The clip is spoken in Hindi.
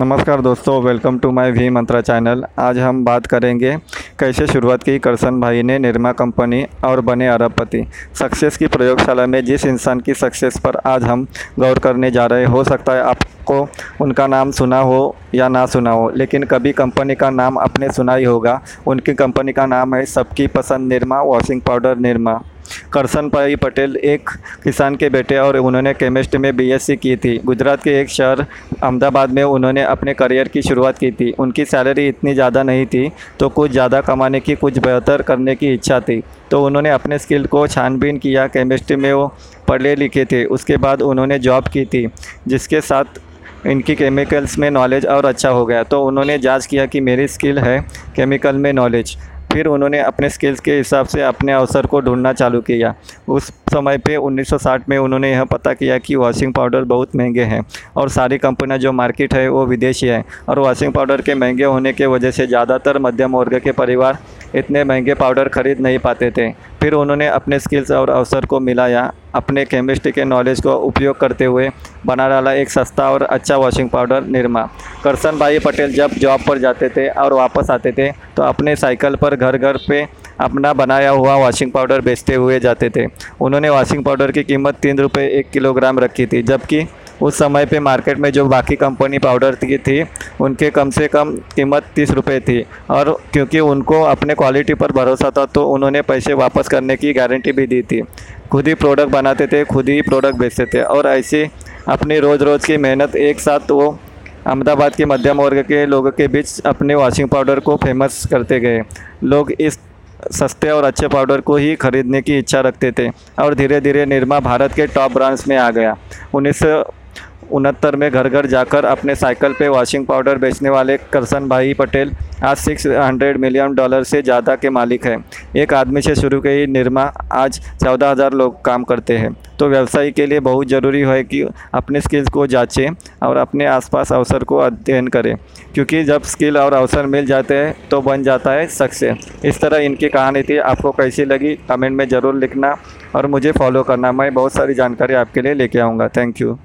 नमस्कार दोस्तों welcome to my V Mantra channel आज हम बात करेंगे कैसे शुरुआत की करसन भाई ने निर्मा कंपनी और बने अरबपति सक्सेस की प्रयोगशाला में जिस इंसान की सक्सेस पर आज हम गौर करने जा रहे हो सकता है आपको उनका नाम सुना हो या ना सुना हो, लेकिन कभी कंपनी का नाम आपने सुना ही होगा। उनकी कंपनी का नाम है सबकी पसंद निर्मा वॉशिंग पाउडर निर्मा। करसन भाई पटेल एक किसान के बेटे और उन्होंने केमिस्ट्री में बीएससी की थी। गुजरात के एक शहर अहमदाबाद में उन्होंने अपने करियर की शुरुआत की थी। उनकी सैलरी इतनी ज़्यादा नहीं थी तो कुछ ज़्यादा कमाने की, कुछ बेहतर करने की इच्छा थी। तो उन्होंने अपने स्किल को छानबीन किया केमिस्ट्री में वो पढ़े लिखे थे। उसके बाद उन्होंने जॉब की थी, जिसके साथ इनकी केमिकल्स में नॉलेज और अच्छा हो गया। तो उन्होंने जाँच किया कि मेरी स्किल है केमिकल में नॉलेज फिर उन्होंने अपने स्किल्स के हिसाब से अपने अवसर को ढूंढना चालू किया। उस समय पे 1960 में उन्होंने यह पता किया कि वॉशिंग पाउडर बहुत महँगे हैं और सारी कंपनियाँ जो मार्केट है वो विदेशी है और वॉशिंग पाउडर के महँगे होने के वजह से ज़्यादातर मध्यम वर्ग के परिवार इतने महँगे पाउडर खरीद नहीं पाते थे। फिर उन्होंने अपने स्किल्स और अवसर को मिलाया। अपने केमिस्ट्री के नॉलेज को उपयोग करते हुए बना डाला एक सस्ता और अच्छा वॉशिंग पाउडर निर्मा। करसन भाई पटेल जब जॉब पर जाते थे और वापस आते थे तो अपने साइकिल पर घर घर पे अपना बनाया हुआ वॉशिंग पाउडर बेचते हुए जाते थे। उन्होंने वॉशिंग पाउडर की कीमत तीन रुपये एक किलोग्राम रखी थी, जबकि उस समय पे मार्केट में जो बाकी कंपनी पाउडर की थी, उनके कम से कम कीमत तीस रुपये थी। और क्योंकि उनको अपने क्वालिटी पर भरोसा था तो उन्होंने पैसे वापस करने की गारंटी भी दी थी। खुद ही प्रोडक्ट बनाते थे, खुद ही प्रोडक्ट बेचते थे। और ऐसे अपनी रोज़ रोज़ की मेहनत एक साथ वो अहमदाबाद के मध्यम वर्ग के लोगों के बीच अपने वॉशिंग पाउडर को फ़ेमस करते गए। लोग इस सस्ते और अच्छे पाउडर को ही खरीदने की इच्छा रखते थे और धीरे धीरे निरमा भारत के टॉप ब्रांड्स में आ गया। उन्नीस उनहत्तर में घर घर जाकर अपने साइकिल पे वॉशिंग पाउडर बेचने वाले करसन भाई पटेल आज सिक्स हंड्रेड मिलियन डॉलर से ज़्यादा के मालिक हैं। एक आदमी से शुरू की निर्मा आज चौदह हज़ार लोग काम करते हैं। तो व्यवसाय के लिए बहुत ज़रूरी है कि अपने स्किल्स को जांचें और अपने आसपास अवसर को अध्ययन करें, क्योंकि जब स्किल और अवसर मिल जाते हैं तो बन जाता है सक्सेस। इस तरह इनकी कहानी थी। आपको कैसी लगी? कमेंट में ज़रूर लिखना और मुझे फॉलो करना। मैं बहुत सारी जानकारी आपके लिए लेके आऊँगा। Thank you